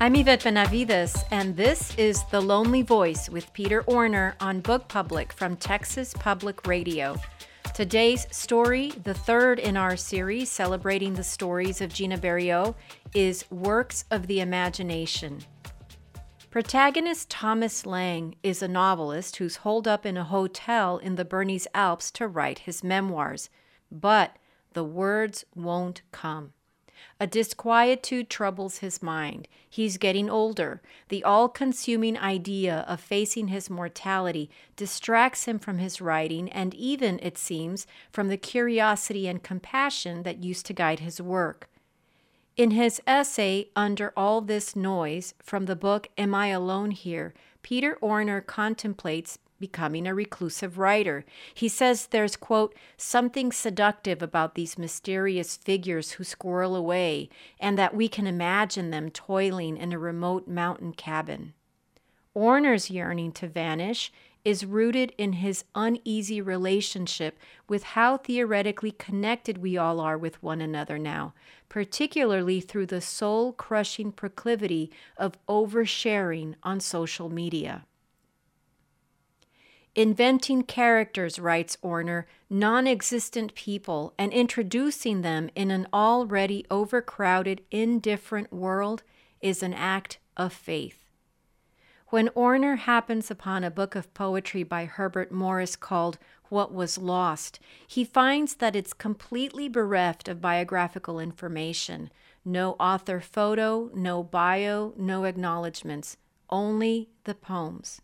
I'm Yvette Benavides, and this is The Lonely Voice with Peter Orner on Book Public from Texas Public Radio. Today's story, the third in our series celebrating the stories of Gina Berriault, is Works of the Imagination. Protagonist Thomas Lang is a novelist who's holed up in a hotel in the Bernese Alps to write his memoirs, but the words won't come. A disquietude troubles his mind. He's getting older. The all consuming idea of facing his mortality distracts him from his writing and even, it seems, from the curiosity and compassion that used to guide his work. In his essay, Under All This Noise, from the book Am I Alone Here? Peter Orner contemplates becoming a reclusive writer. He says there's, quote, something seductive about these mysterious figures who squirrel away, and that we can imagine them toiling in a remote mountain cabin. Orner's yearning to vanish is rooted in his uneasy relationship with how theoretically connected we all are with one another now, particularly through the soul crushing proclivity of oversharing on social media. Inventing characters, writes Orner, non existent people, and introducing them in an already overcrowded, indifferent world is an act of faith. When Orner happens upon a book of poetry by Herbert Morris called What Was Lost, he finds that it's completely bereft of biographical information no author photo, no bio, no acknowledgments, only the poems.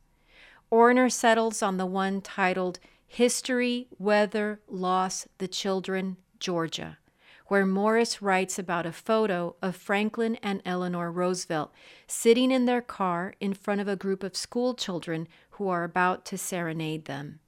Orner settles on the one titled History, Weather, Loss, the Children, Georgia, where Morris writes about a photo of Franklin and Eleanor Roosevelt sitting in their car in front of a group of school children who are about to serenade them.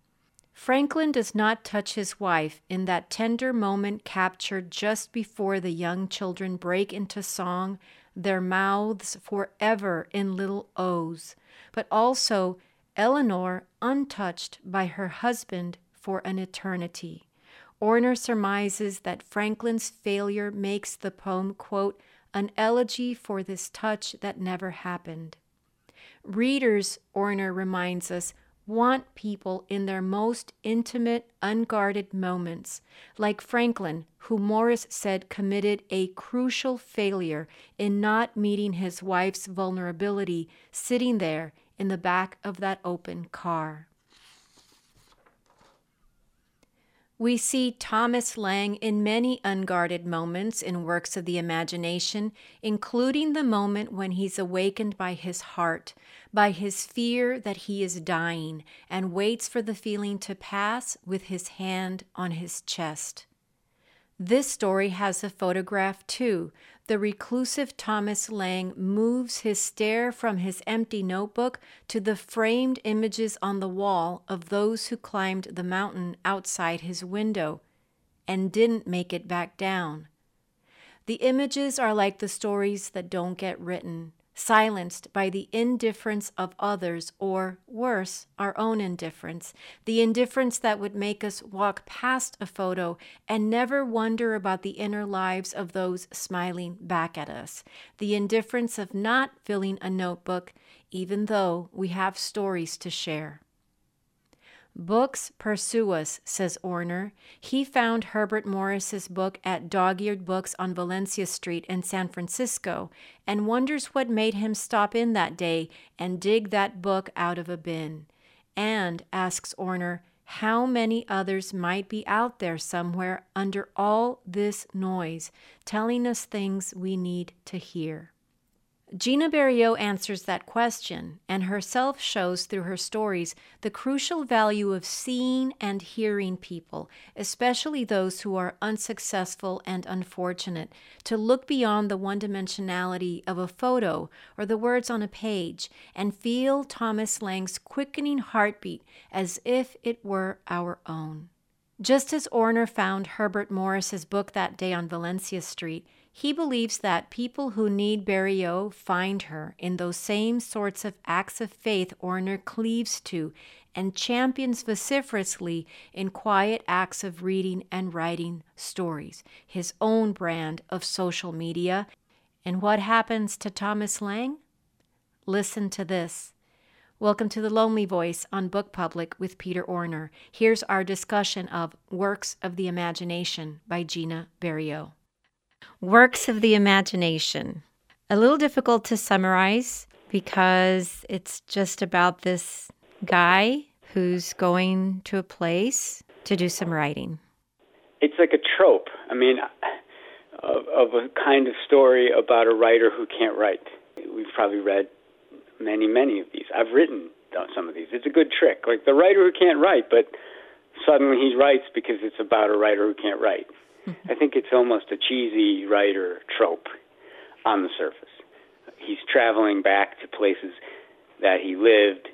Franklin does not touch his wife in that tender moment captured just before the young children break into song, their mouths forever in little O's, but also Eleanor untouched by her husband for an eternity. Orner surmises that Franklin's failure makes the poem, quote, an elegy for this touch that never happened. Readers, Orner reminds us, want people in their most intimate, unguarded moments, like Franklin, who Morris said committed a crucial failure in not meeting his wife's vulnerability, sitting there in the back of that open car. We see Thomas Lang in many unguarded moments in works of the imagination, including the moment when he's awakened by his heart, by his fear that he is dying, and waits for the feeling to pass with his hand on his chest. This story has a photograph too, the reclusive Thomas Lang moves his stare from his empty notebook to the framed images on the wall of those who climbed the mountain outside his window and didn't make it back down. The images are like the stories that don't get written, silenced by the indifference of others, or worse, our own indifference, the indifference that would make us walk past a photo and never wonder about the inner lives of those smiling back at us, the indifference of not filling a notebook, even though we have stories to share. Books pursue us, says Orner. He found Herbert Morris's book at Dog Eared Books on Valencia Street in San Francisco and wonders what made him stop in that day and dig that book out of a bin. And, asks Orner, how many others might be out there somewhere under all this noise, telling us things we need to hear. Gina Berriault answers that question and herself shows through her stories the crucial value of seeing and hearing people, especially those who are unsuccessful and unfortunate, to look beyond the one dimensionality of a photo or the words on a page and feel Thomas Lang's quickening heartbeat as if it were our own. Just as Orner found Herbert Morris's book that day on Valencia Street, he believes that people who need Berriault find her in those same sorts of acts of faith Orner cleaves to and champions vociferously in quiet acts of reading and writing stories, his own brand of social media, And what happens to Thomas Lang? Listen to this. Welcome to The Lonely Voice on Book Public with Peter Orner. Here's our discussion of Works of the Imagination by Gina Berriault. Works of the Imagination. A little difficult to summarize because it's just about this guy who's going to a place to do some writing. It's like a trope. I mean, of, of a kind of story about a writer who can't write. We've probably read many, many of these. I've written some of these. It's a good trick. Like the writer who can't write, but suddenly he writes because it's about a writer who can't write. I think it's almost a cheesy writer trope on the surface. He's traveling back to places that he lived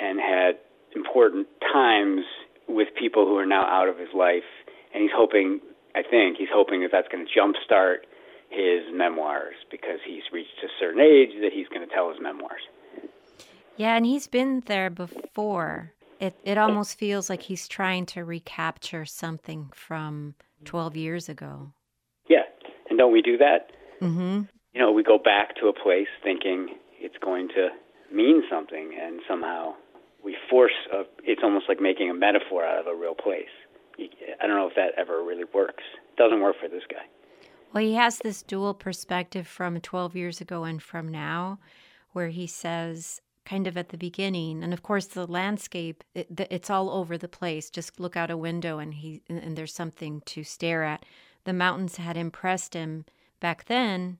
and had important times with people who are now out of his life, and he's hoping, I think, he's hoping that that's going to jumpstart his memoirs because he's reached a certain age that he's going to tell his memoirs. Yeah, and he's been there before. It it almost feels like he's trying to recapture something from 12 years ago. Yeah, and don't we do that? Mm-hmm. You know, we go back to a place thinking it's going to mean something, and somehow we force a. It's almost like making a metaphor out of a real place. I don't know if that ever really works. It doesn't work for this guy. Well, he has this dual perspective from 12 years ago and from now, where he says, kind of at the beginning and of course the landscape it, it's all over the place. Just look out a window and he and there's something to stare at. The mountains had impressed him back then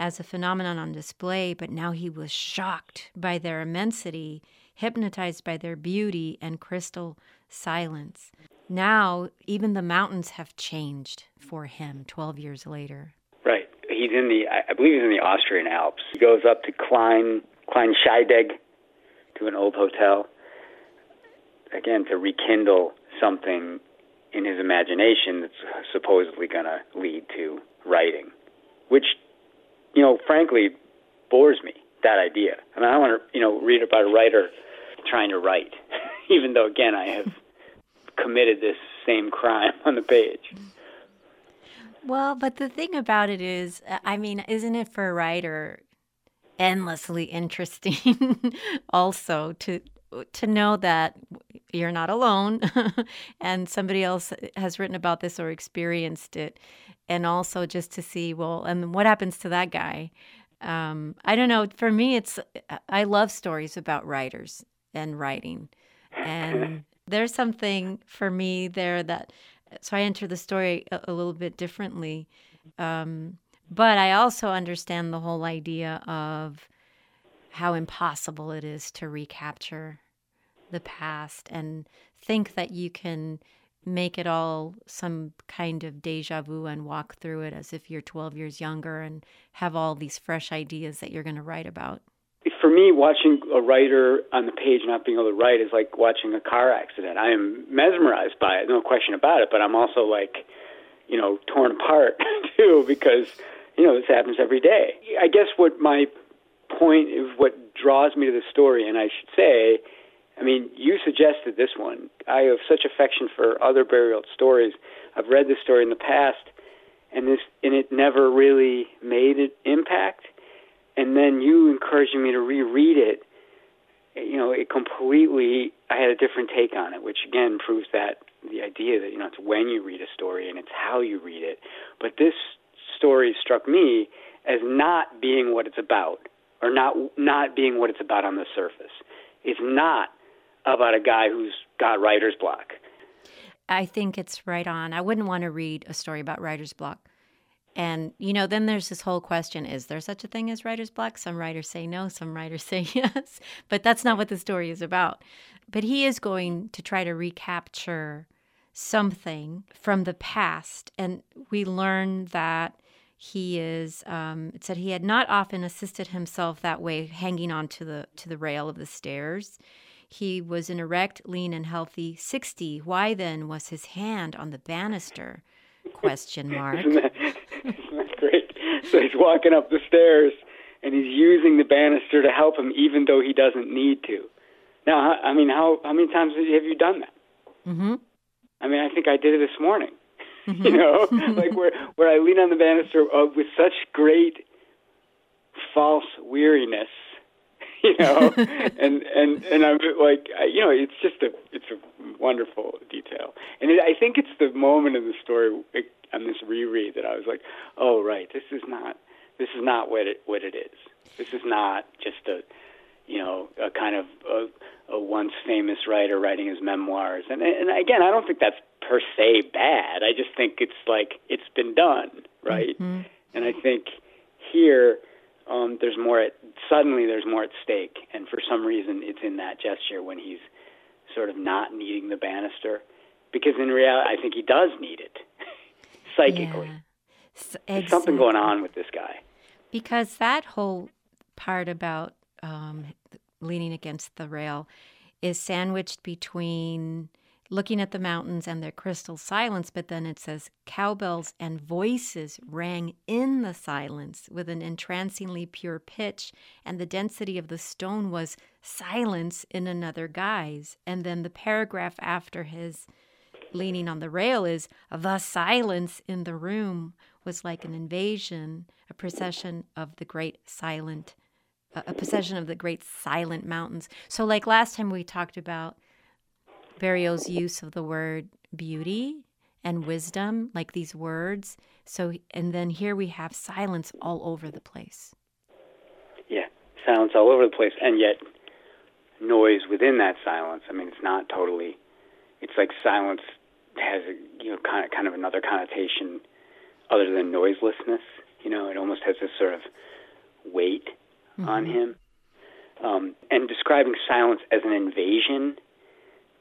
as a phenomenon on display but now he was shocked by their immensity hypnotized by their beauty and crystal silence. Now even the mountains have changed for him 12 years later. Right. He's in the i believe he's in the austrian alps. He goes up to klein Klein Scheidegg to an old hotel, again, to rekindle something in his imagination that's supposedly going to lead to writing, which, you know, frankly, bores me, that idea. I mean, I want to, you know, read about a writer trying to write, even though, again, I have committed this same crime on the page. Well, but the thing about it is, I mean, isn't it for a writer endlessly interesting also to to know that you're not alone and somebody else has written about this or experienced it. And also just to see well and what happens to that guy? Um, i don't know. For me it's i love stories about writers and writing. And there's something for me there that so i enter the story a, a little bit differently. Um, but I also understand the whole idea of how impossible it is to recapture the past and think that you can make it all some kind of deja vu and walk through it as if you're 12 years younger and have all these fresh ideas that you're going to write about. For me, watching a writer on the page not being able to write is like watching a car accident. I am mesmerized by it, no question about it, but I'm also like, you know, torn apart too because you know, this happens every day. I guess what my point is, what draws me to the story, and I should say, I mean, you suggested this one. I have such affection for other Berriault stories. I've read this story in the past, and this and it never really made an impact. And then you encouraging me to reread it, you know, it completely. I had a different take on it, which again proves that the idea that you know it's when you read a story and it's how you read it. But this story struck me as not being what it's about, or not not being what it's about on the surface. It's not about a guy who's got writer's block. I think it's right on. I wouldn't want to read a story about writer's block. And, you know, then there's this whole question is there such a thing as writer's block? Some writers say no, some writers say yes. But that's not what the story is about. But he is going to try to recapture something from the past. And we learn that he is um, it said he had not often assisted himself that way hanging on to the to the rail of the stairs. He was an erect lean and healthy 60 why then was his hand on the banister? Question mark. Isn't, that, isn't that great? So he's walking up the stairs and he's using the banister to help him even though he doesn't need to. Now i mean how how many times have you done that? Mm-hmm. i mean i think i did it this morning Mm-hmm. you know, like where where I lean on the banister with such great false weariness you know? And and and i'm like I, you know it's just a it's a wonderful detail. And it, i think it's the moment in the story on this reread that i was like oh right this is not this is not what it what it is. This is not just a you know a kind of a, a once famous writer writing his memoirs and and again i don't think that's per se bad i just think it's like it's been done right mm-hmm. and i think here um, there's more at suddenly there's more at stake, and for some reason it's in that gesture when he's sort of not needing the banister, because in reality I think he does need it psychically. Yeah. There's something going on with this guy. Because that whole part about um, leaning against the rail is sandwiched between looking at the mountains and their crystal silence, but then it says cowbells and voices rang in the silence with an entrancingly pure pitch, and the density of the stone was silence in another guise. And then the paragraph after his leaning on the rail is the silence in the room was like an invasion, a procession of the great silent, a possession of the great silent mountains. So, like last time we talked about Berriault's use of the word beauty and wisdom, like these words. So, and then here we have silence all over the place. Yeah, silence all over the place, and yet noise within that silence. I mean, it's not totally. It's like silence has a you know kind of kind of another connotation other than noiselessness. You know, it almost has this sort of weight mm-hmm. on him. Um, and describing silence as an invasion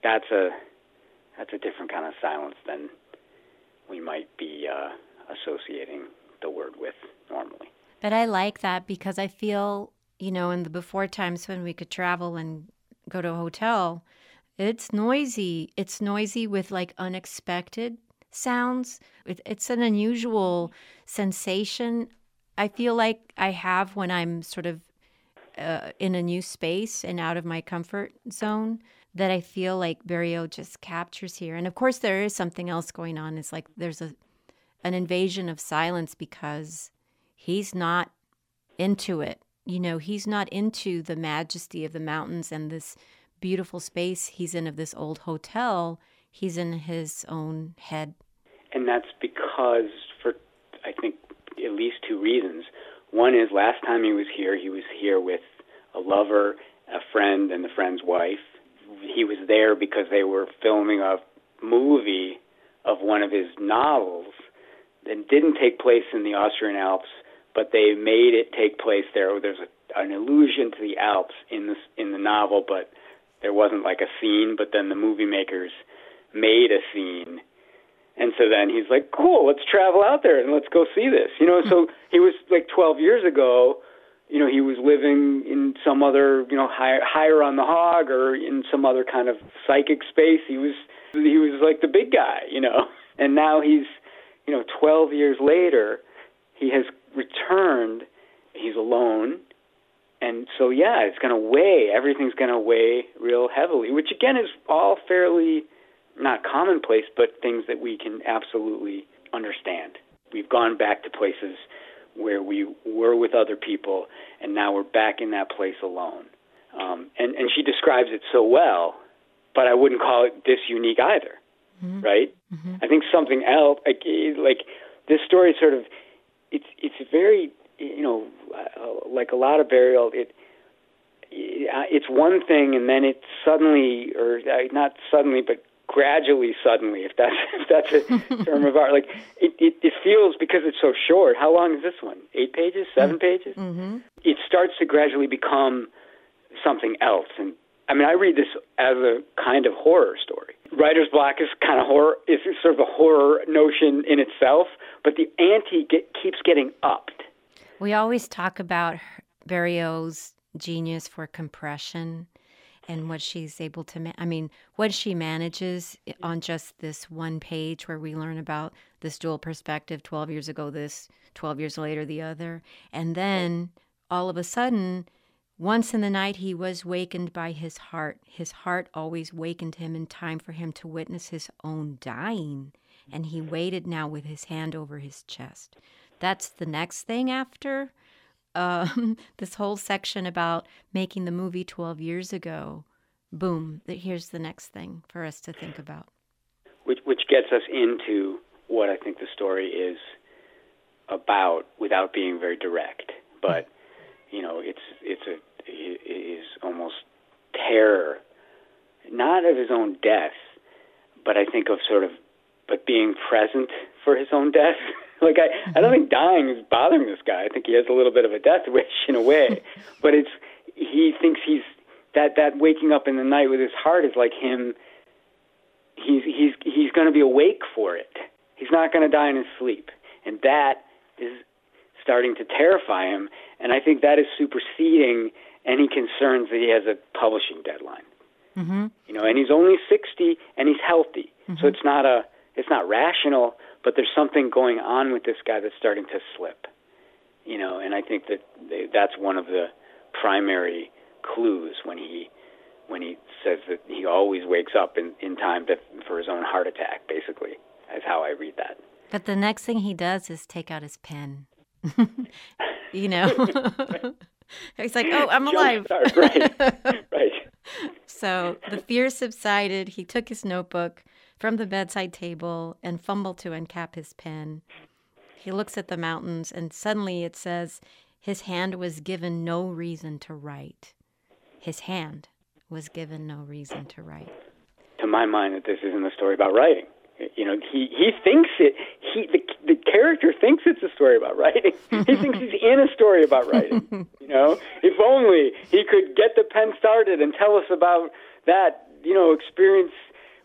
that's a that's a different kind of silence than we might be uh, associating the word with normally. But I like that because I feel, you know, in the before times when we could travel and go to a hotel, it's noisy. It's noisy with like unexpected sounds. It's an unusual sensation. I feel like I have when I'm sort of uh, in a new space and out of my comfort zone that I feel like Berriault just captures here. And of course, there is something else going on. It's like there's a an invasion of silence because he's not into it. You know, he's not into the majesty of the mountains and this beautiful space he's in of this old hotel. He's in his own head. And that's because, for I think at least two reasons. One is last time he was here, he was here with a lover, a friend, and the friend's wife he was there because they were filming a movie of one of his novels that didn't take place in the Austrian Alps, but they made it take place there. Oh, there's a, an allusion to the Alps in the in the novel, but there wasn't like a scene. But then the movie makers made a scene, and so then he's like, "Cool, let's travel out there and let's go see this." You know, so he was like 12 years ago you know, he was living in some other, you know, higher, higher on the hog or in some other kind of psychic space. He was he was like the big guy, you know. And now he's, you know, 12 years later, he has returned. He's alone. And so yeah, it's going to weigh, everything's going to weigh real heavily, which again is all fairly not commonplace, but things that we can absolutely understand. We've gone back to places where we were with other people, and now we're back in that place alone. Um, and and she describes it so well, but I wouldn't call it this unique either, mm-hmm. right? Mm-hmm. I think something else, like like this story, sort of, it's it's very you know uh, like a lot of Berriault. It it's one thing, and then it suddenly, or uh, not suddenly, but gradually suddenly if that's if that's a term of art. Like it, it it feels because it's so short how long is this one? Eight pages? 7 mm-hmm. pages? Mm-hmm. it starts to gradually become something else. And i mean i read this as a kind of horror story. Writer's block is kind of horror is sort of a horror notion in itself but the ante get, keeps getting upped. We always talk about Berriault's genius for compression and what she's able to ma- i mean what she manages eh, on just this one page where we learn about this dual perspective 12 years ago this 12 years later the other. And then all of a sudden once in the night he was wakened by his heart. His heart always wakened him in time for him to witness his own dying. And he waited now with his hand over his chest. That's the next thing after um, this whole section about making the movie 12 years ago, boom, that here's the next thing for us to think about. Which, which gets us into what I think the story is about without being very direct. But, you know, it's, it's a, it is almost terror, not of his own death, but I think of sort of, but being present for his own death. like I, I don't think dying is bothering this guy. I think he has a little bit of a death wish in a way, but it's he thinks he's that that waking up in the night with his heart is like him. He's he's he's going to be awake for it. He's not going to die in his sleep, and that is starting to terrify him. And I think that is superseding any concerns that he has a publishing deadline. Mm-hmm. You know, and he's only 60 and he's healthy, mm-hmm. so it's not a it's not rational, but there's something going on with this guy that's starting to slip. You know, and I think that that's one of the primary clues when he when he says that he always wakes up in in time to, for his own heart attack. Basically, is how I read that. But the next thing he does is take out his pen. you know. He's like, "Oh, I'm alive." right, right. So the fear subsided. He took his notebook from the bedside table and fumbled to uncap his pen. He looks at the mountains, and suddenly it says, "His hand was given no reason to write." His hand was given no reason to write. To my mind, that this isn't a story about writing. You know, he he thinks it. He the the character thinks it's a story about writing. he thinks he's in a story about writing. You know, if only he could get the pen started and tell us about that. You know, experience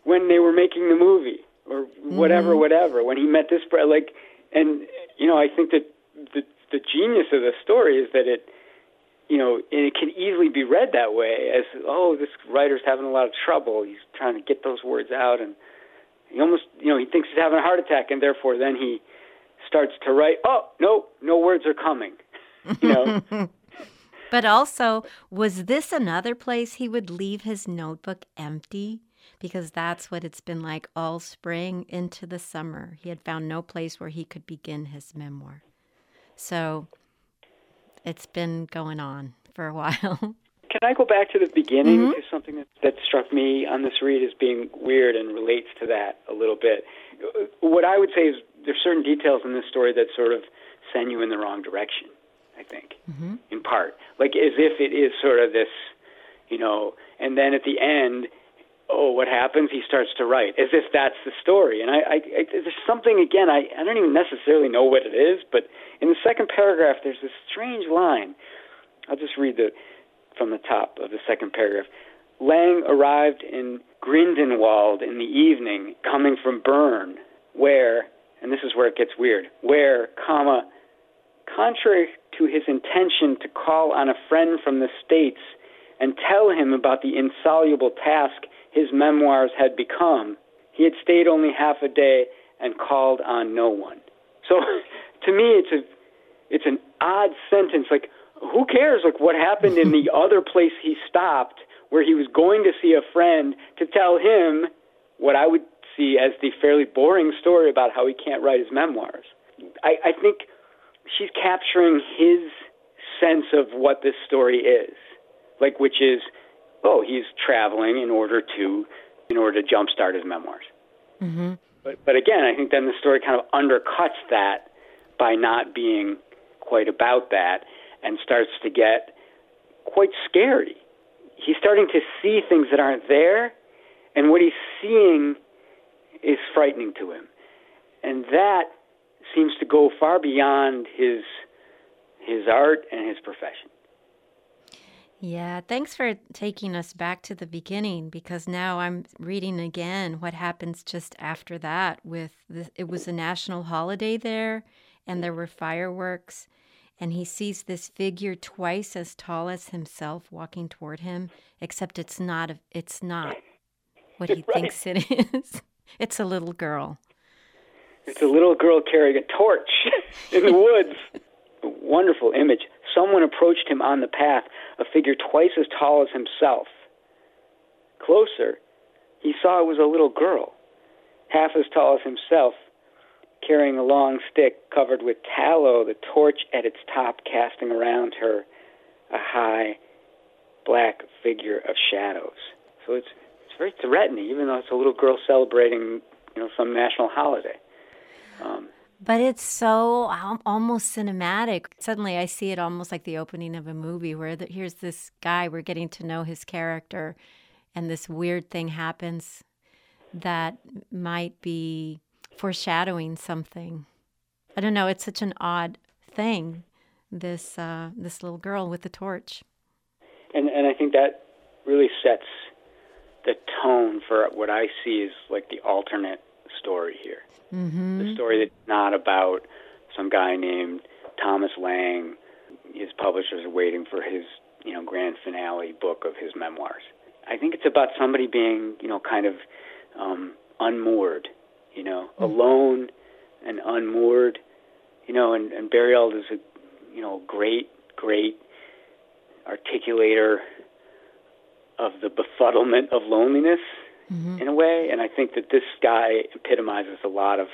when they were making the movie or whatever, mm-hmm. whatever. When he met this, like, and you know, I think that the the genius of the story is that it you know, and it can easily be read that way as, oh, this writer's having a lot of trouble. He's trying to get those words out, and he almost, you know, he thinks he's having a heart attack, and therefore then he starts to write, oh, no, no words are coming. You know. but also, was this another place he would leave his notebook empty? Because that's what it's been like all spring into the summer. He had found no place where he could begin his memoir. So it's been going on for a while. Can I go back to the beginning mm-hmm. to something that, that struck me on this read as being weird and relates to that a little bit? What I would say is there's certain details in this story that sort of send you in the wrong direction. I think, mm-hmm. in part, like as if it is sort of this, you know, and then at the end, oh, what happens? He starts to write as if that's the story. And I, I, I there's something again. I, I don't even necessarily know what it is, but in the second paragraph, there's this strange line. I'll just read the from the top of the second paragraph. Lang arrived in Grindelwald in the evening, coming from Bern, where, and this is where it gets weird, where, comma, contrary to his intention to call on a friend from the States and tell him about the insoluble task his memoirs had become, he had stayed only half a day and called on no one. So to me, it's a it's an odd sentence. Like, who cares? Like, what happened in the other place he stopped, where he was going to see a friend to tell him what I would see as the fairly boring story about how he can't write his memoirs. I, I think she's capturing his sense of what this story is, like, which is, oh, he's traveling in order to in order to jumpstart his memoirs. Mm-hmm. But but again, I think then the story kind of undercuts that by not being quite about that and starts to get quite scary. He's starting to see things that aren't there, and what he's seeing is frightening to him. And that seems to go far beyond his his art and his profession. Yeah, thanks for taking us back to the beginning because now I'm reading again what happens just after that with the, it was a national holiday there and there were fireworks and he sees this figure twice as tall as himself walking toward him except it's not a, it's not what he right. thinks it is. It's a little girl. It's a little girl carrying a torch in the woods. Wonderful image someone approached him on the path a figure twice as tall as himself closer he saw it was a little girl half as tall as himself carrying a long stick covered with tallow, the torch at its top casting around her a high black figure of shadows. So it's it's very threatening, even though it's a little girl celebrating, you know, some national holiday. Um, but it's so almost cinematic. Suddenly, I see it almost like the opening of a movie where the, here's this guy, we're getting to know his character, and this weird thing happens that might be foreshadowing something. I don't know. It's such an odd thing. This uh, this little girl with the torch. And and I think that really sets the tone for what I see as like the alternate story here. Mm-hmm. The story that's not about some guy named Thomas Lang. His publishers are waiting for his you know grand finale book of his memoirs. I think it's about somebody being you know kind of um, unmoored you know, mm-hmm. alone and unmoored, you know, and, and Berriault is a, you know, great, great articulator of the befuddlement of loneliness mm-hmm. in a way. And I think that this guy epitomizes a lot of,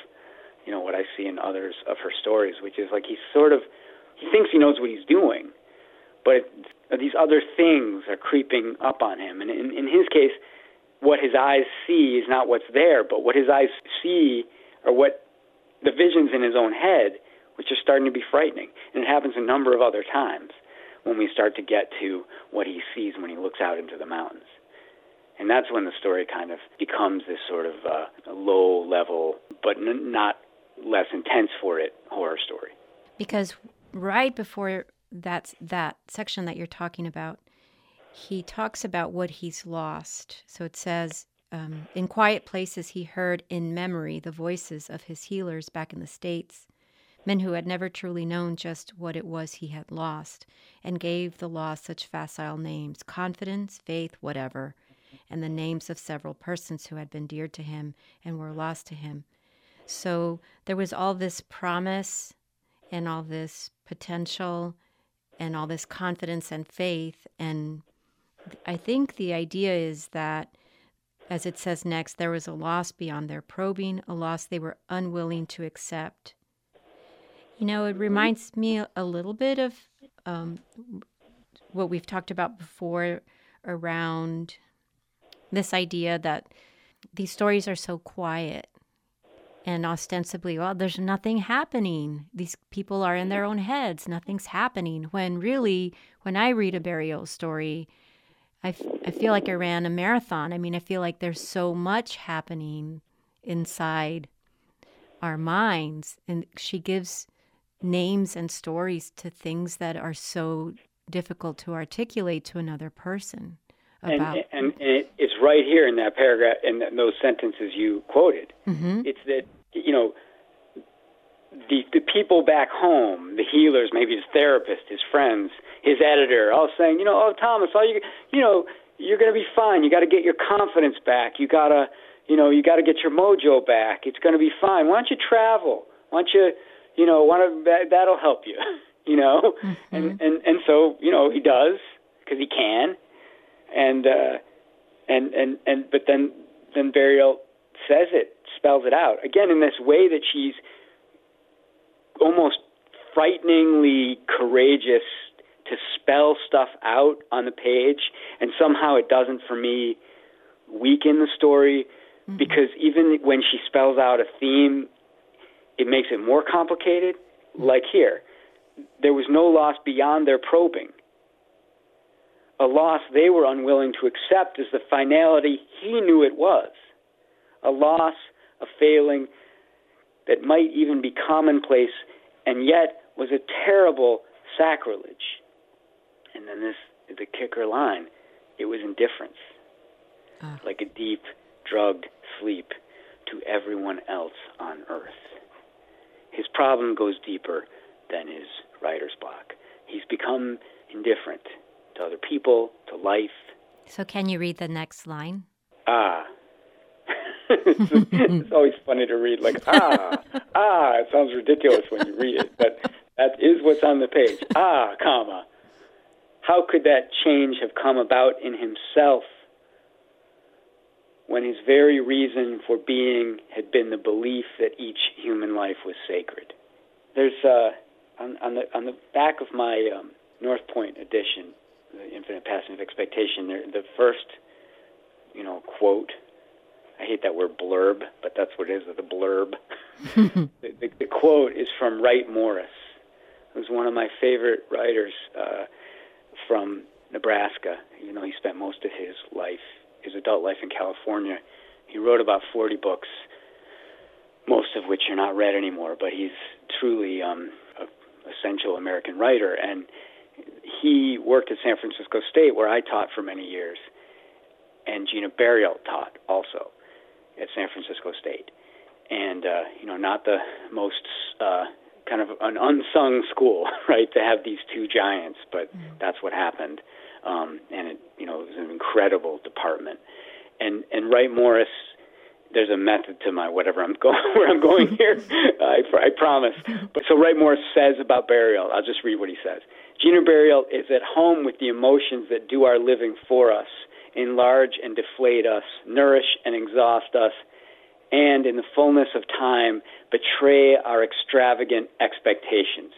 you know, what I see in others of her stories, which is like he's sort of, he thinks he knows what he's doing, but it, these other things are creeping up on him. And in, in his case, what his eyes see is not what's there, but what his eyes see are what the visions in his own head, which are starting to be frightening. And it happens a number of other times when we start to get to what he sees when he looks out into the mountains. And that's when the story kind of becomes this sort of uh, low level, but n- not less intense for it, horror story. Because right before that that section that you're talking about, he talks about what he's lost. So it says, um, in quiet places, he heard in memory the voices of his healers back in the States, men who had never truly known just what it was he had lost, and gave the loss such facile names confidence, faith, whatever, and the names of several persons who had been dear to him and were lost to him. So there was all this promise and all this potential and all this confidence and faith and I think the idea is that, as it says next, there was a loss beyond their probing, a loss they were unwilling to accept. You know, it reminds me a little bit of um, what we've talked about before around this idea that these stories are so quiet and ostensibly, well, there's nothing happening. These people are in their own heads, nothing's happening. When really, when I read a Berriault story, I, f- I feel like I ran a marathon. I mean, I feel like there's so much happening inside our minds. And she gives names and stories to things that are so difficult to articulate to another person. About. And, and, and it's right here in that paragraph, in those sentences you quoted. Mm-hmm. It's that, you know, the the people back home, the healers, maybe his therapist, his friends, his editor, all saying, you know, oh Thomas, all you you know, you're going to be fine. You got to get your confidence back. You got to, you know, you got to get your mojo back. It's going to be fine. Why don't you travel? Why don't you, you know, want to that, that'll help you, you know? Mm-hmm. And and and so, you know, he does because he can. And uh and and and but then then Berriault says it, spells it out. Again in this way that she's almost frighteningly courageous to spell stuff out on the page, and somehow it doesn't for me weaken the story mm-hmm. because even when she spells out a theme, it makes it more complicated. Mm-hmm. Like here, there was no loss beyond their probing. A loss they were unwilling to accept as the finality he knew it was. A loss, a failing that might even be commonplace and yet was a terrible sacrilege. And then this the kicker line, it was indifference. Uh. Like a deep, drugged sleep to everyone else on earth. His problem goes deeper than his writer's block. He's become indifferent to other people, to life. So, can you read the next line? Ah, it's, always funny to read, like, ah, ah, it sounds ridiculous when you read it, but that is what's on the page. Ah, comma. How could that change have come about in himself? when his very reason for being had been the belief that each human life was sacred. There's uh, on, on the on the back of my um, North Point edition, the Infinite Passion of Expectation. The first, you know, quote. I hate that word blurb, but that's what it is. The blurb. the, the, the quote is from Wright Morris, who's one of my favorite writers uh, from Nebraska. You know, he spent most of his life his adult life in California. He wrote about 40 books, most of which are not read anymore, but he's truly um, a essential American writer. And he worked at San Francisco State, where I taught for many years, and Gina Berriault taught also at San Francisco State. And, uh, you know, not the most uh, kind of an unsung school, right, to have these two giants, but mm. that's what happened um, and it you know it was an incredible department. And and Wright Morris, there's a method to my whatever I'm going where I'm going here. I, I promise. But so Wright Morris says about Berriault. I'll just read what he says. Gina Berriault is at home with the emotions that do our living for us, enlarge and deflate us, nourish and exhaust us, and in the fullness of time betray our extravagant expectations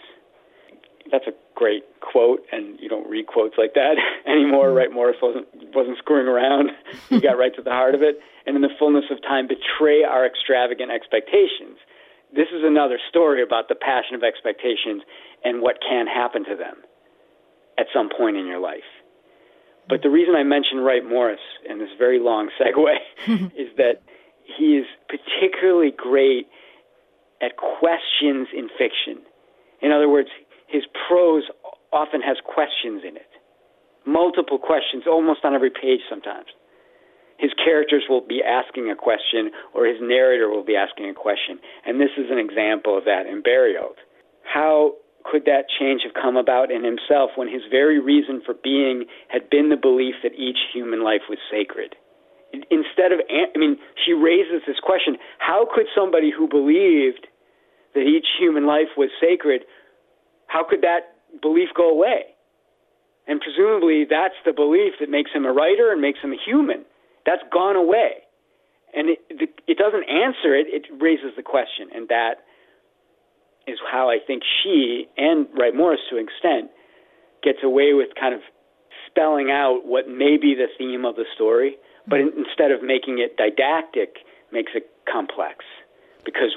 that's a great quote, and you don't read quotes like that anymore. Mm-hmm. Wright Morris wasn't wasn't screwing around; he got right to the heart of it. And in the fullness of time, betray our extravagant expectations. This is another story about the passion of expectations and what can happen to them at some point in your life. But the reason I mention Wright Morris in this very long segue is that he is particularly great at questions in fiction. In other words, his prose often has questions in it, multiple questions, almost on every page sometimes. His characters will be asking a question, or his narrator will be asking a question. And this is an example of that in Berriault. How could that change have come about in himself when his very reason for being had been the belief that each human life was sacred? Instead of, I mean, she raises this question how could somebody who believed that each human life was sacred how could that belief go away? And presumably, that's the belief that makes him a writer and makes him a human. That's gone away. And it, it doesn't answer it, it raises the question. And that is how I think she, and Wright Morris to an extent, gets away with kind of spelling out what may be the theme of the story, but in, instead of making it didactic, makes it complex because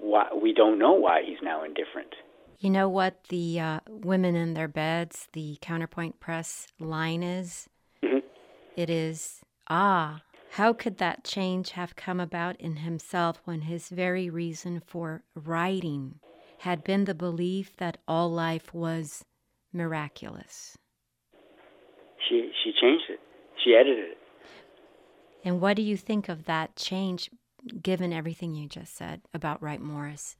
why, we don't know why he's now indifferent. You know what the uh, women in their beds, the counterpoint press line is? Mm-hmm. It is, ah, how could that change have come about in himself when his very reason for writing had been the belief that all life was miraculous? She she changed it. She edited it. And what do you think of that change, given everything you just said about Wright Morris?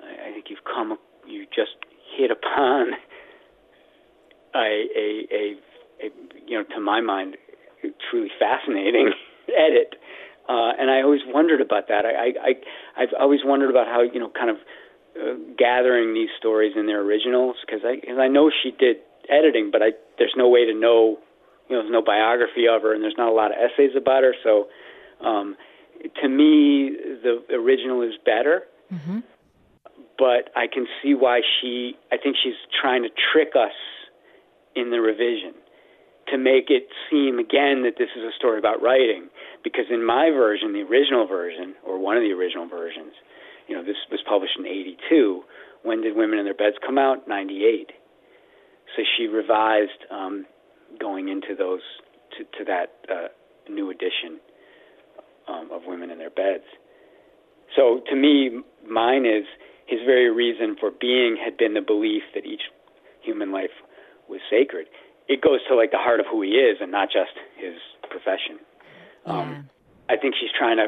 I, I think you've come you just hit upon a, a, a, a you know, to my mind, truly fascinating edit. Uh, and I always wondered about that. I, I, I've always wondered about how, you know, kind of uh, gathering these stories in their originals because I, cause I know she did editing, but I, there's no way to know, you know, there's no biography of her and there's not a lot of essays about her. So, um, to me, the original is better. Mm-hmm but I can see why she, I think she's trying to trick us in the revision to make it seem again that this is a story about writing. Because in my version, the original version, or one of the original versions, you know, this was published in 82. When did Women in Their Beds come out? 98. So she revised um, going into those, to, to that uh, new edition um, of Women in Their Beds. So to me, mine is his very reason for being had been the belief that each human life was sacred. It goes to like the heart of who he is and not just his profession. Yeah. Um, I think she's trying to.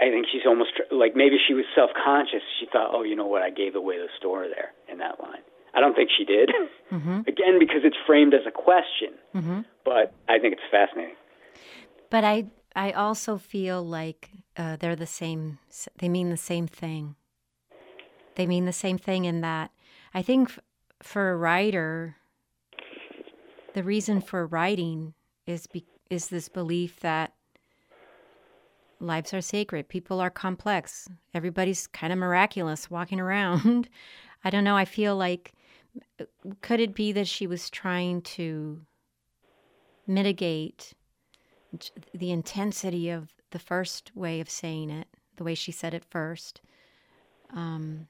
I think she's almost like maybe she was self-conscious. She thought, "Oh, you know what? I gave away the store there in that line." I don't think she did. Mm-hmm. Again, because it's framed as a question. Mm-hmm. But I think it's fascinating. But I, I also feel like uh, they're the same. They mean the same thing. They mean the same thing in that I think f- for a writer, the reason for writing is be- is this belief that lives are sacred. People are complex. Everybody's kind of miraculous walking around. I don't know. I feel like could it be that she was trying to mitigate the intensity of the first way of saying it, the way she said it first? Um,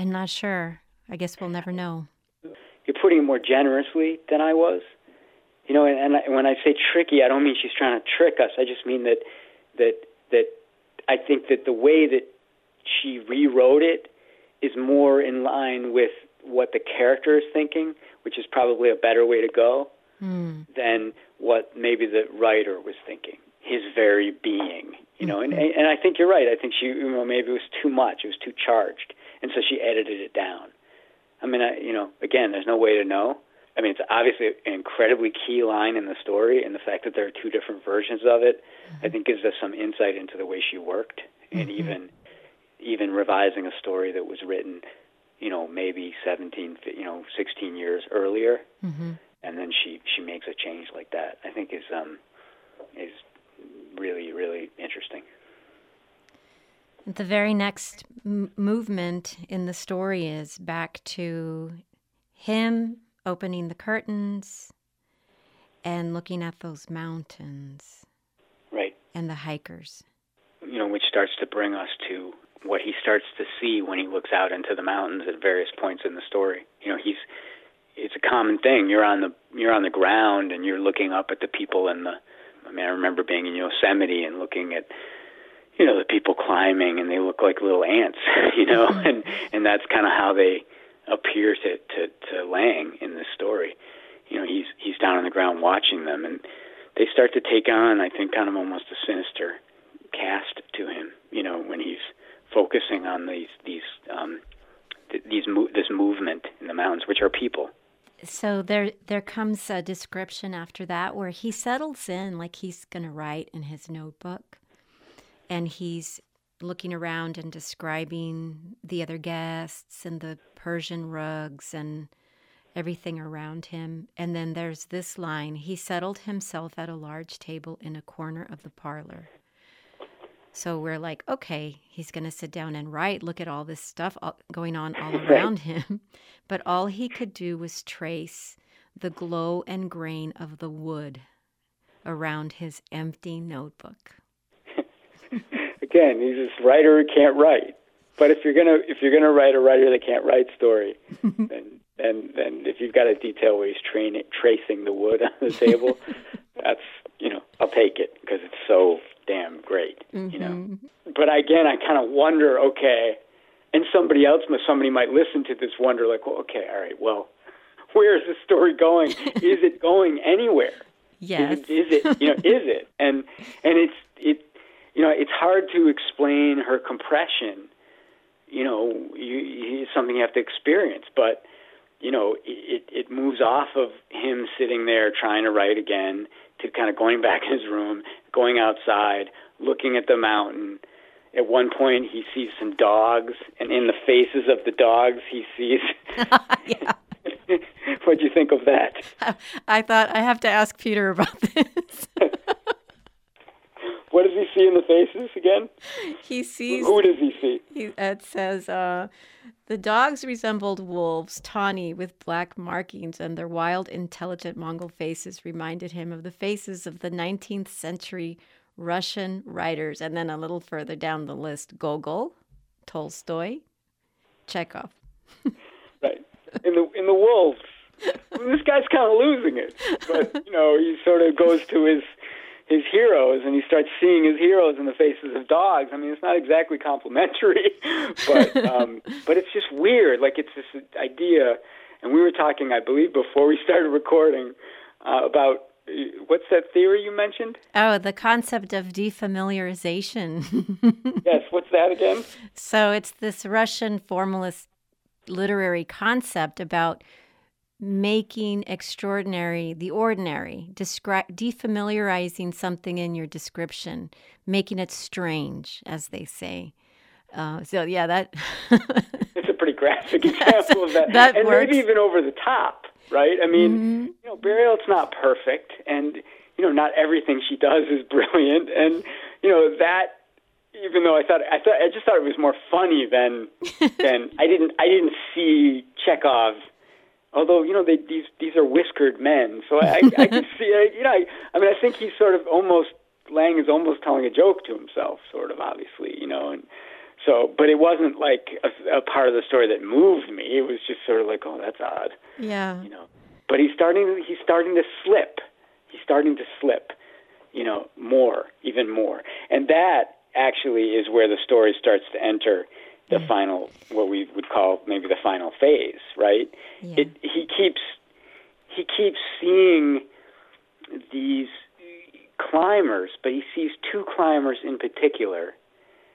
I'm not sure. I guess we'll never know. You're putting it more generously than I was. You know, and, and I, when I say tricky, I don't mean she's trying to trick us. I just mean that that that I think that the way that she rewrote it is more in line with what the character is thinking, which is probably a better way to go mm. than what maybe the writer was thinking. His very being, you know, mm-hmm. and and I think you're right. I think she, you know, maybe it was too much. It was too charged, and so she edited it down. I mean, I, you know, again, there's no way to know. I mean, it's obviously an incredibly key line in the story, and the fact that there are two different versions of it, mm-hmm. I think, gives us some insight into the way she worked, and mm-hmm. even even revising a story that was written, you know, maybe 17, you know, 16 years earlier, mm-hmm. and then she she makes a change like that. I think is um is really really interesting. The very next m- movement in the story is back to him opening the curtains and looking at those mountains. Right. And the hikers. You know, which starts to bring us to what he starts to see when he looks out into the mountains at various points in the story. You know, he's it's a common thing. You're on the you're on the ground and you're looking up at the people in the I mean, I remember being in Yosemite and looking at you know, the people climbing and they look like little ants, you know, mm-hmm. and and that's kind of how they appear to, to to Lang in this story. You know, he's he's down on the ground watching them, and they start to take on, I think, kind of almost a sinister cast to him. You know, when he's focusing on these these um, th- these mo- this movement in the mountains, which are people. So there there comes a description after that where he settles in like he's going to write in his notebook, and he's looking around and describing the other guests and the Persian rugs and everything around him. And then there's this line He settled himself at a large table in a corner of the parlor. So we're like, okay, he's going to sit down and write. Look at all this stuff going on all around him. But all he could do was trace the glow and grain of the wood around his empty notebook. Again, he's this writer who can't write. But if you're gonna if you're gonna write a writer that can't write story, then then then if you've got a detail where he's train, tracing the wood on the table, that's you know I'll take it because it's so damn great, mm-hmm. you know. Mm-hmm. But again, I kind of wonder, okay, and somebody else, somebody might listen to this, wonder like, well, okay, all right, well, where is the story going? is it going anywhere? Yes. Is it, is it you know is it and and it's it you know it's hard to explain her compression you know, you, it's something you have to experience. But you know, it it moves off of him sitting there trying to write again to kind of going back in his room, going outside, looking at the mountain. At one point, he sees some dogs, and in the faces of the dogs, he sees. yeah. what do you think of that? I thought I have to ask Peter about this. What does he see in the faces again? He sees. Who does he see? He, it says uh, the dogs resembled wolves, tawny with black markings, and their wild, intelligent Mongol faces reminded him of the faces of the 19th century Russian writers. And then a little further down the list, Gogol, Tolstoy, Chekhov. right. In the in the wolves. this guy's kind of losing it, but you know he sort of goes to his his heroes and he starts seeing his heroes in the faces of dogs. I mean, it's not exactly complimentary, but um, but it's just weird. Like it's this idea, and we were talking, I believe, before we started recording uh, about what's that theory you mentioned? Oh, the concept of defamiliarization. yes, what's that again? So it's this Russian formalist literary concept about making extraordinary the ordinary, descri- defamiliarizing something in your description, making it strange, as they say. Uh, so yeah, that it's a pretty graphic example of that, that and works. maybe even over the top, right? I mean, mm-hmm. you know, Berriault not perfect, and you know, not everything she does is brilliant, and you know that even though I thought I thought I just thought it was more funny than than I didn't I didn't see Chekhov. Although you know they, these these are whiskered men, so I I, I can see you know I, I mean I think he's sort of almost Lang is almost telling a joke to himself, sort of obviously, you know, and so but it wasn't like a, a part of the story that moved me. It was just sort of like oh that's odd, yeah, you know. But he's starting he's starting to slip. He's starting to slip, you know, more, even more, and that actually is where the story starts to enter the mm. final, what we would call maybe the final phase, right? Yeah. It, he keeps he keeps seeing these climbers, but he sees two climbers in particular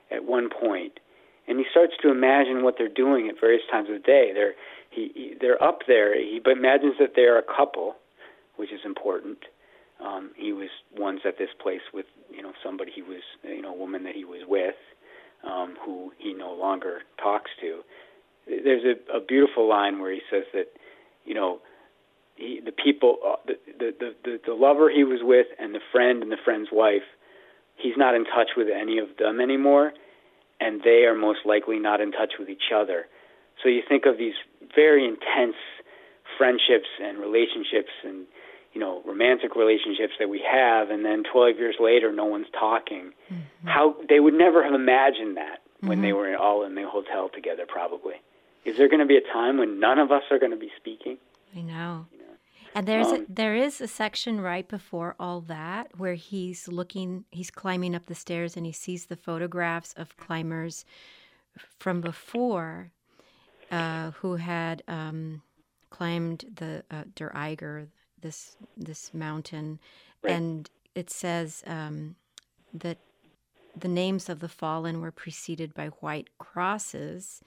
at one point, and he starts to imagine what they're doing at various times of the day. They're he, he they're up there. He but imagines that they're a couple, which is important. Um, he was once at this place with you know somebody he was you know a woman that he was with um, who he no longer talks to. There's a, a beautiful line where he says that you know he, the people uh, the, the the the lover he was with and the friend and the friend's wife he's not in touch with any of them anymore and they are most likely not in touch with each other. So you think of these very intense friendships and relationships and you know romantic relationships that we have and then 12 years later no one's talking mm-hmm. how they would never have imagined that mm-hmm. when they mm-hmm. were all in the hotel together probably is there going to be a time when none of us are going to be speaking i know, you know? and there's um, a, there is a section right before all that where he's looking he's climbing up the stairs and he sees the photographs of climbers from before uh, who had um, climbed the uh, Der Eiger, this this mountain, right. and it says um, that the names of the fallen were preceded by white crosses.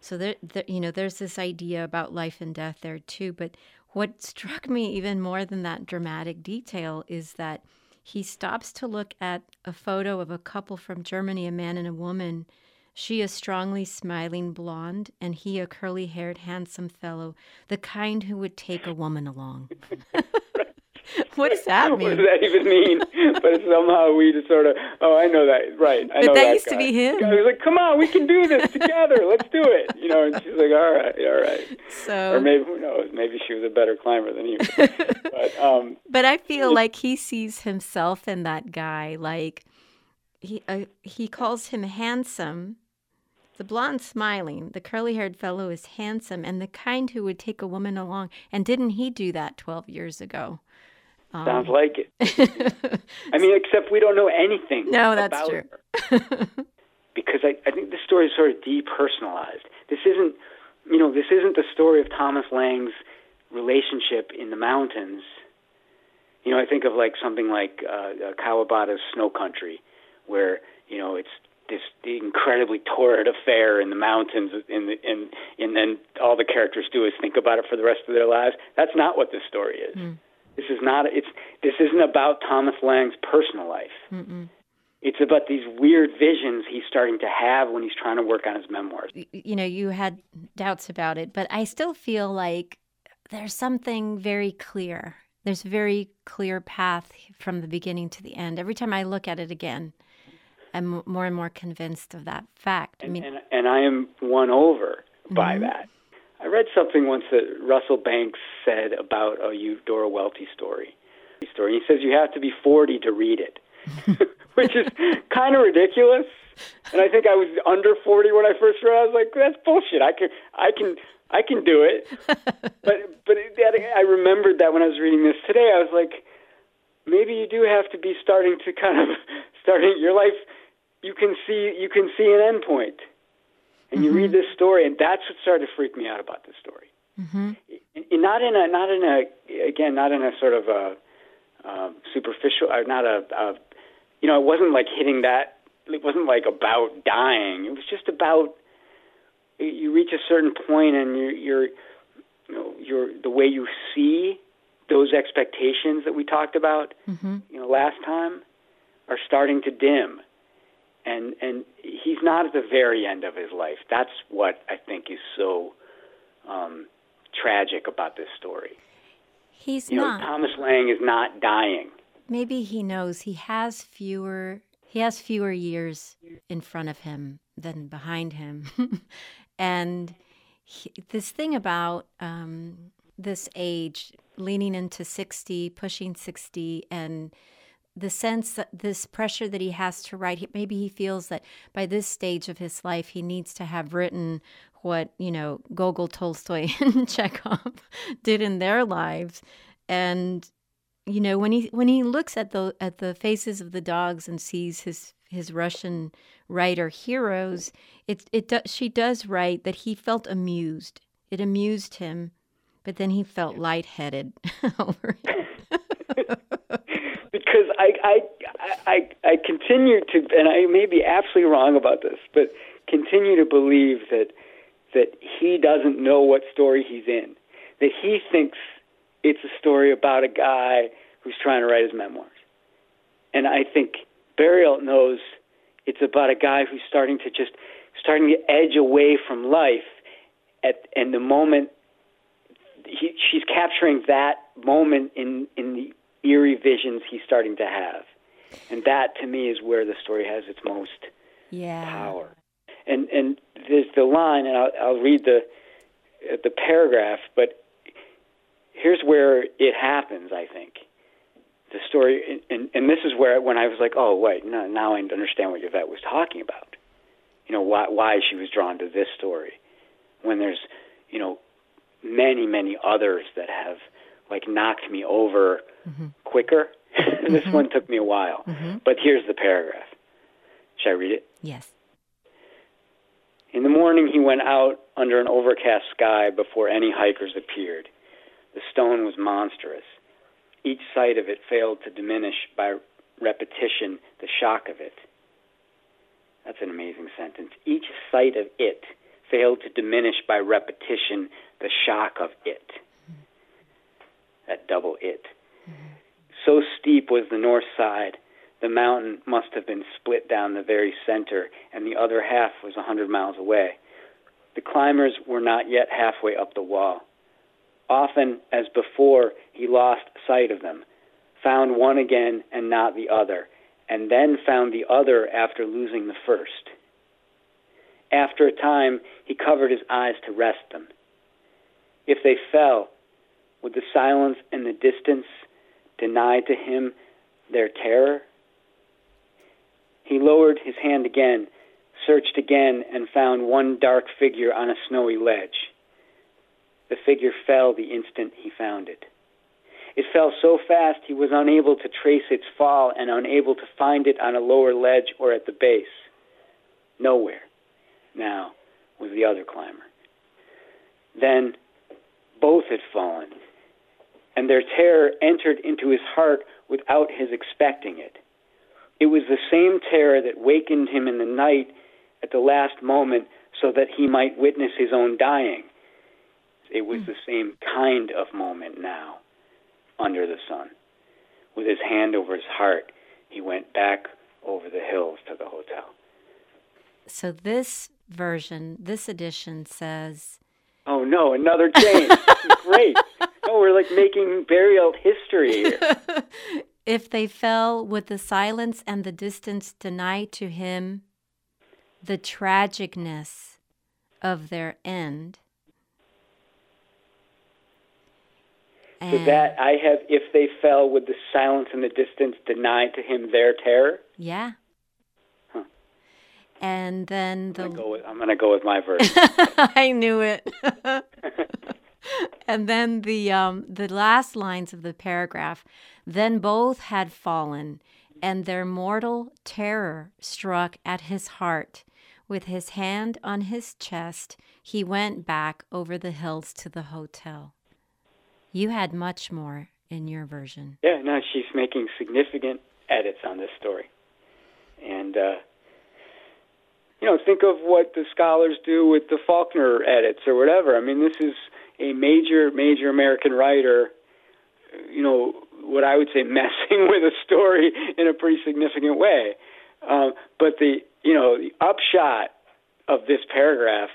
So there, there, you know, there's this idea about life and death there too. But what struck me even more than that dramatic detail is that he stops to look at a photo of a couple from Germany, a man and a woman. She a strongly smiling blonde, and he a curly haired, handsome fellow, the kind who would take a woman along. what does that mean? What does that even mean? but somehow we just sort of, oh, I know that, right? I but know that, that used guy. to be him. He was like, "Come on, we can do this together. Let's do it." You know, and she's like, "All right, all right." So, or maybe who knows? Maybe she was a better climber than he. Was. but, um, but I feel like he sees himself in that guy. Like he uh, he calls him handsome. The blonde smiling, the curly haired fellow is handsome and the kind who would take a woman along. And didn't he do that 12 years ago? Um, Sounds like it. I mean, except we don't know anything. No, that's true. because I, I think the story is sort of depersonalized. This isn't, you know, this isn't the story of Thomas Lang's relationship in the mountains. You know, I think of like something like uh, Kawabata's Snow Country, where you know it's this incredibly torrid affair in the mountains, and and and then all the characters do is think about it for the rest of their lives. That's not what this story is. Mm. This is not. It's this isn't about Thomas Lang's personal life. Mm-mm. It's about these weird visions he's starting to have when he's trying to work on his memoirs. You know, you had doubts about it, but I still feel like there's something very clear. There's a very clear path from the beginning to the end. Every time I look at it again, I'm more and more convinced of that fact. And, I mean, and, and I am won over by mm-hmm. that. I read something once that Russell Banks said about a Eudora Welty story. Story. He says you have to be 40 to read it, which is kind of ridiculous. And I think I was under 40 when I first read. it. I was like, "That's bullshit. I can, I can, I can do it." but, but that, I remembered that when I was reading this today. I was like, maybe you do have to be starting to kind of starting your life. You can see, you can see an end point and mm-hmm. you read mm-hmm. this story, and that's what started to freak me out about this story. Mm-hmm. Not in a, not in a, again, not in a sort of a uh, superficial, or not a, a, you know, it wasn't like hitting that. It wasn't like about dying. It was just about you reach a certain point, and you're, you're, you know, you're the way you see those expectations that we talked about, mm-hmm. you know, last time, are starting to dim and and he's not at the very end of his life. That's what I think is so um, tragic about this story. He's you not. Know, Thomas Lang is not dying. Maybe he knows he has fewer. He has fewer years in front of him than behind him. and he, this thing about um, this age, leaning into 60, pushing 60, and the sense that this pressure that he has to write, maybe he feels that by this stage of his life, he needs to have written what, you know, Gogol, Tolstoy, and Chekhov did in their lives. And you know when he when he looks at the at the faces of the dogs and sees his his Russian writer heroes, it it do, she does write that he felt amused. It amused him, but then he felt lightheaded over it. Because I, I I I continue to, and I may be absolutely wrong about this, but continue to believe that that he doesn't know what story he's in. That he thinks it's a story about a guy who's trying to write his memoirs. And I think Berriault knows it's about a guy who's starting to just starting to edge away from life at and the moment he, she's capturing that moment in in the eerie visions he's starting to have. And that to me is where the story has its most yeah. power. And and there's the line and I'll, I'll read the the paragraph, but here's where it happens. I think the story, and, and this is where when I was like, oh wait, no, now I understand what Yvette was talking about. You know why why she was drawn to this story, when there's you know many many others that have like knocked me over mm-hmm. quicker. this mm-hmm. one took me a while, mm-hmm. but here's the paragraph. Should I read it? Yes. In the morning, he went out under an overcast sky before any hikers appeared. The stone was monstrous. Each sight of it failed to diminish by repetition the shock of it. That's an amazing sentence. Each sight of it failed to diminish by repetition the shock of it. That double it. So steep was the north side, the mountain must have been split down the very center, and the other half was a hundred miles away. The climbers were not yet halfway up the wall. Often, as before, he lost sight of them, found one again and not the other, and then found the other after losing the first. After a time, he covered his eyes to rest them. If they fell, would the silence and the distance deny to him their terror? He lowered his hand again, searched again, and found one dark figure on a snowy ledge. The figure fell the instant he found it. It fell so fast he was unable to trace its fall and unable to find it on a lower ledge or at the base. Nowhere, now, was the other climber. Then both had fallen, and their terror entered into his heart without his expecting it. It was the same terror that wakened him in the night at the last moment so that he might witness his own dying. It was hmm. the same kind of moment now under the sun. With his hand over his heart, he went back over the hills to the hotel. So this version, this edition says, "Oh no, another change! Great! Oh, we're like making Berriault history if they fell, would the silence and the distance deny to him the tragicness of their end? So that I have, if they fell, would the silence and the distance deny to him their terror? Yeah. Huh. And then the. I'm going to go with my version. I knew it. and then the um, the last lines of the paragraph. Then both had fallen, and their mortal terror struck at his heart. With his hand on his chest, he went back over the hills to the hotel. You had much more in your version. Yeah, no, she's making significant edits on this story. And, uh, you know, think of what the scholars do with the Faulkner edits or whatever. I mean, this is a major, major American writer, you know, what I would say messing with a story in a pretty significant way. Um, but the, you know, the upshot of this paragraph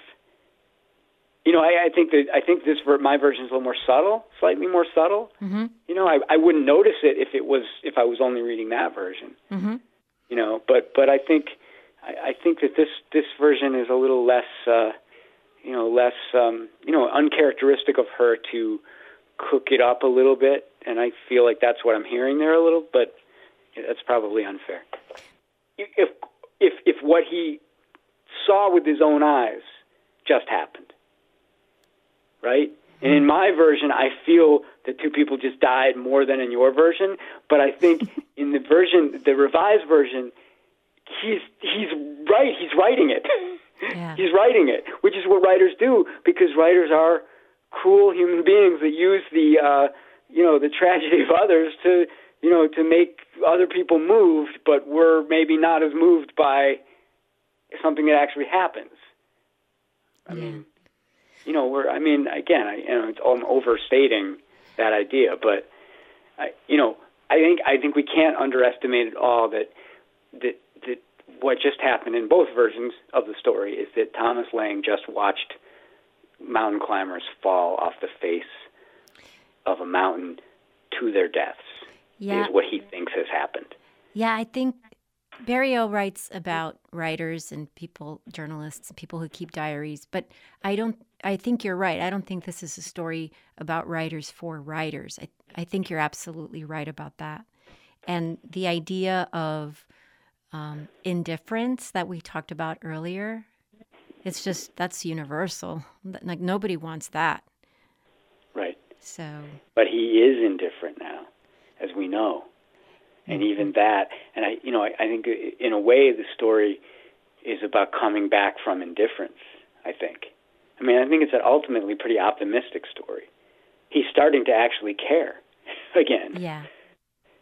you know, I, I think that I think this my version is a little more subtle, slightly more subtle. Mm-hmm. You know, I, I wouldn't notice it if it was if I was only reading that version. Mm-hmm. You know, but but I think I, I think that this this version is a little less, uh, you know, less, um, you know, uncharacteristic of her to cook it up a little bit, and I feel like that's what I'm hearing there a little, but that's probably unfair. If if if what he saw with his own eyes just happened, right? And in my version, I feel that two people just died more than in your version. But I think in the version, the revised version, he's he's right. He's writing it. Yeah. he's writing it, which is what writers do because writers are cruel human beings that use the uh, you know the tragedy of others to you know to make other people moved, but we're maybe not as moved by something that actually happens. I Yeah. mean, you know, we're. I mean, again, I, you know, it's, I'm overstating that idea, but I, you know, I think I think we can't underestimate at all that that that what just happened in both versions of the story is that Thomas Lang just watched mountain climbers fall off the face of a mountain to their deaths. Yeah. Is what he thinks has happened. Yeah, I think Berriault writes about writers and people, journalists, people who keep diaries, but I don't. I think you're right. I don't think this is a story about writers for writers. I, I think you're absolutely right about that. And the idea of um, indifference that we talked about earlier, it's just that's universal. Like nobody wants that. Right. So But he is indifferent now, as we know. And even that, and I, you know, I, I think in a way the story is about coming back from indifference. I think. I mean, I think it's an ultimately pretty optimistic story. He's starting to actually care again. yeah,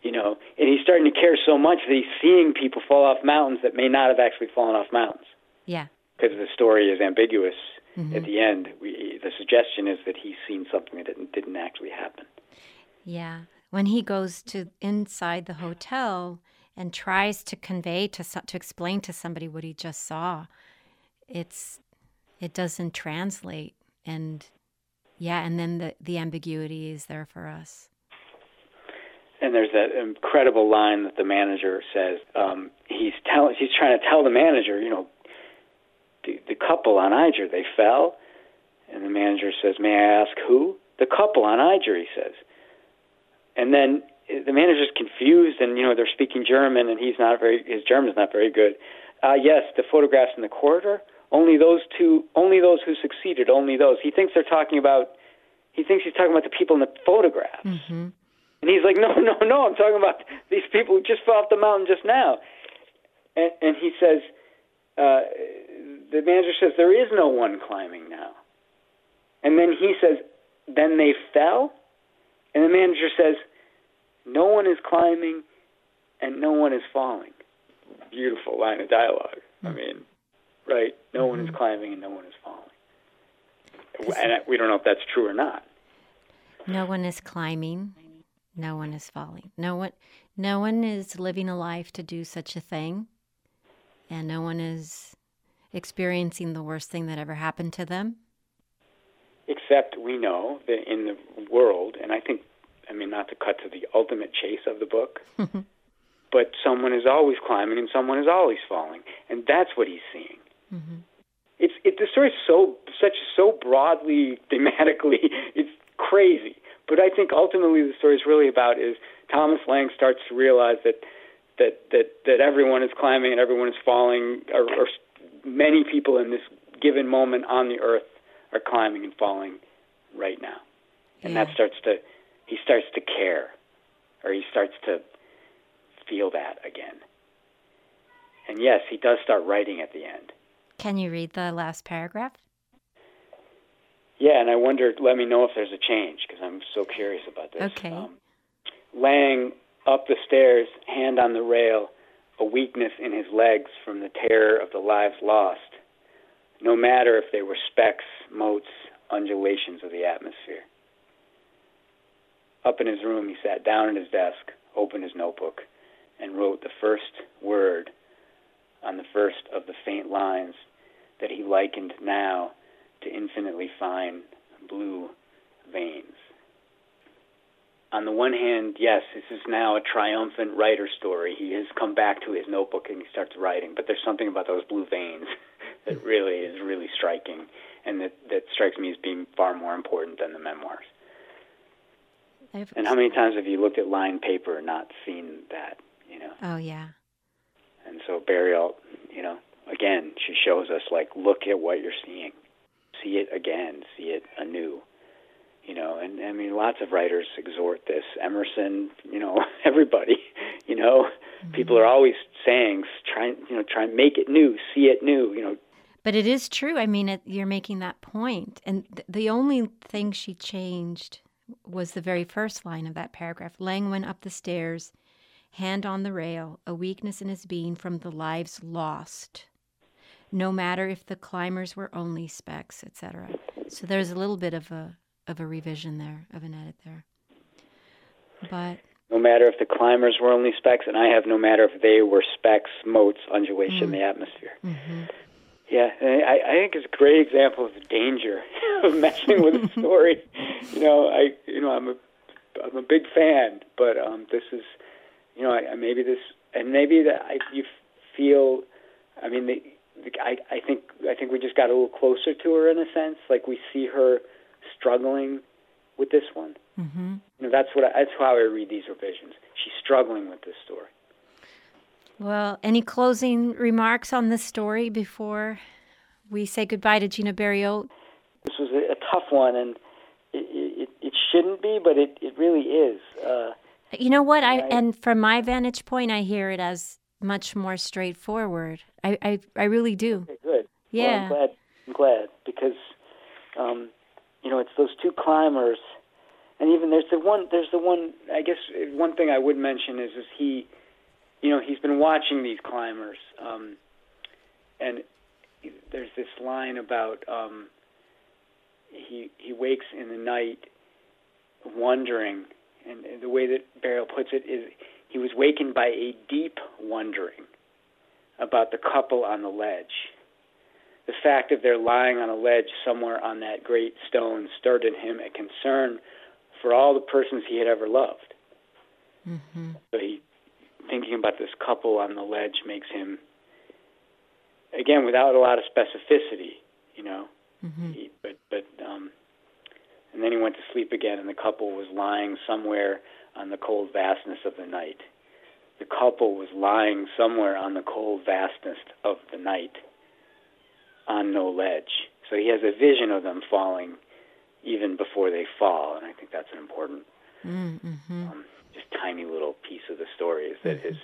you know, and he's starting to care so much that he's seeing people fall off mountains that may not have actually fallen off mountains yeah, because the story is ambiguous. Mhm. At the end, we, the suggestion is that he's seen something that didn't, didn't actually happen. yeah. When he goes to inside the hotel and tries to convey to to explain to somebody what he just saw, it's it doesn't translate, and yeah, and then the the ambiguity is there for us. And there's that incredible line that the manager says. Um, he's telling, he's trying to tell the manager, you know, the, the couple on Eiger, they fell. And the manager says, "May I ask who?" The couple on Eiger, he says. And then the manager's confused, and you know they're speaking German, and he's not very, his German's not very good. Uh, yes, the photographs in the corridor. Only those two, only those who succeeded, only those. He thinks they're talking about. He thinks he's talking about the people in the photographs. hmm And he's like, no, no, no, I'm talking about these people who just fell off the mountain just now. And, and he says, uh, the manager says, there is no one climbing now. And then he says, then they fell? And the manager says, no one is climbing and no one is falling. Beautiful line of dialogue. I mean, right? No one is climbing and no one is falling. And we don't know if that's true or not. No one is climbing. No one is falling. No one, no one is living a life to do such a thing, and no one is experiencing the worst thing that ever happened to them. except we know that in the world, and I think, I mean, not to cut to the ultimate chase of the book, but someone is always climbing and someone is always falling, and that's what he's seeing. Mm-hmm. It's it, the story's so such so broadly thematically, it's crazy. But I think ultimately the story is really about is Thomas Lang starts to realize that that that that everyone is climbing and everyone is falling, or, or many people in this given moment on the earth are climbing and falling right now, and that starts to he starts to care, or he starts to feel that again. And yes, he does start writing at the end. Can you read the last paragraph? Yeah, and I wonder. Let me know if there's a change because I'm so curious about this. Okay. Um, Lang up the stairs, hand on the rail, a weakness in his legs from the terror of the lives lost. No matter if they were specks, motes, undulations of the atmosphere. Up in his room, he sat down at his desk, opened his notebook, and wrote the first word on the first of the faint lines that he likened now to infinitely fine blue veins. on the one hand, yes, this is now a triumphant writer story. He has come back to his notebook and he starts writing, but there's something about those blue veins that really is really striking and that, that strikes me as being far more important than the memoirs. And how many times have you looked at lined paper and not seen that, you know? Oh, yeah. And so Berriault, you know, again, she shows us, like, look at what you're seeing. See it again, see it anew you know and i mean lots of writers exhort this. Emerson you know everybody you know mm-hmm. people are always saying try you know try and make it new see it new you know. But it is true. I mean it, you're making that point. And th- the only thing she changed was the very first line of that paragraph. Lang went up the stairs hand on the rail a weakness in his being from the lives lost no matter if the climbers were only specks etc so there's a little bit of a of a revision there, of an edit there. But no matter if the climbers were only specks, and I have no matter if they were specks, motes, undulation mm. in the atmosphere. Mm-hmm. Yeah, I, I think it's a great example of the danger of messing with a story. you know, I you know I'm a I'm a big fan, but um, this is you know I, maybe this and maybe that I, you feel. I mean, the, I I think I think we just got a little closer to her in a sense. Like we see her struggling with this one. Mm-hmm. You know, that's what I, that's how I read these revisions. She's struggling with this story. Well, any closing remarks on this story before we say goodbye to Gina Berriault? This was a, a tough one, and it, it, it, shouldn't be, but it, it really is. Uh, you know what? I, I and from my vantage point, I hear it as much more straightforward. I I, I really do. Okay, good. Yeah. Well, I'm glad. I'm glad because um, you know, it's those two climbers, and even there's the one. There's the one. I guess one thing I would mention is is he, you know, he's been watching these climbers, um, and there's this line about um, he he wakes in the night wondering, and the way that Berriault puts it is he was wakened by a deep wondering about the couple on the ledge the fact of their lying on a ledge somewhere on that great stone stirred in him a concern for all the persons he had ever loved. Mm-hmm. So he, thinking about this couple on the ledge, makes him, again, without a lot of specificity, you know. Mm-hmm. He, but but um, and then he went to sleep again, and the couple was lying somewhere on the cold vastness of the night. The couple was lying somewhere on the cold vastness of the night on no ledge. So he has a vision of them falling even before they fall, and I think that's an important, mm-hmm. um, just tiny little piece of the story is that mm-hmm. his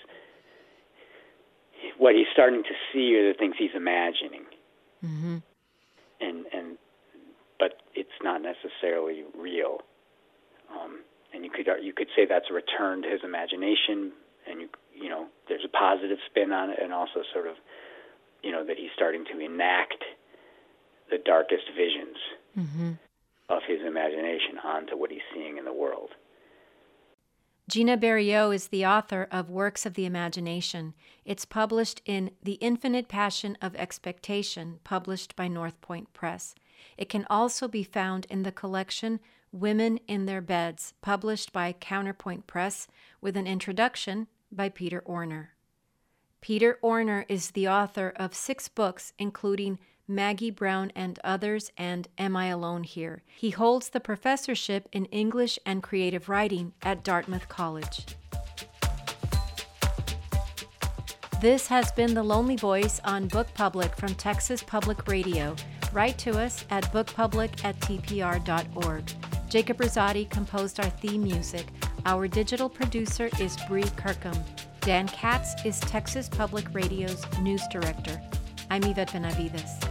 what he's starting to see are the things he's imagining, mm-hmm. and and but it's not necessarily real. Um, and you could you could say that's a return to his imagination, and you you know there's a positive spin on it, and also sort of you know, that he's starting to enact the darkest visions mm-hmm. of his imagination onto what he's seeing in the world. Gina Berriault is the author of Works of the Imagination. It's published in The Infinite Passion of Expectation, published by North Point Press. It can also be found in the collection Women in Their Beds, published by Counterpoint Press, with an introduction by Peter Orner. Peter Orner is the author of six books, including Maggie Brown and Others and Am I Alone Here? He holds the professorship in English and creative writing at Dartmouth College. This has been The Lonely Voice on Book Public from Texas Public Radio. Write to us at bookpublic at tpr.org. Jacob Rosati composed our theme music. Our digital producer is Bree Kirkham. Dan Katz is Texas Public Radio's news director. I'm Yvette Benavides.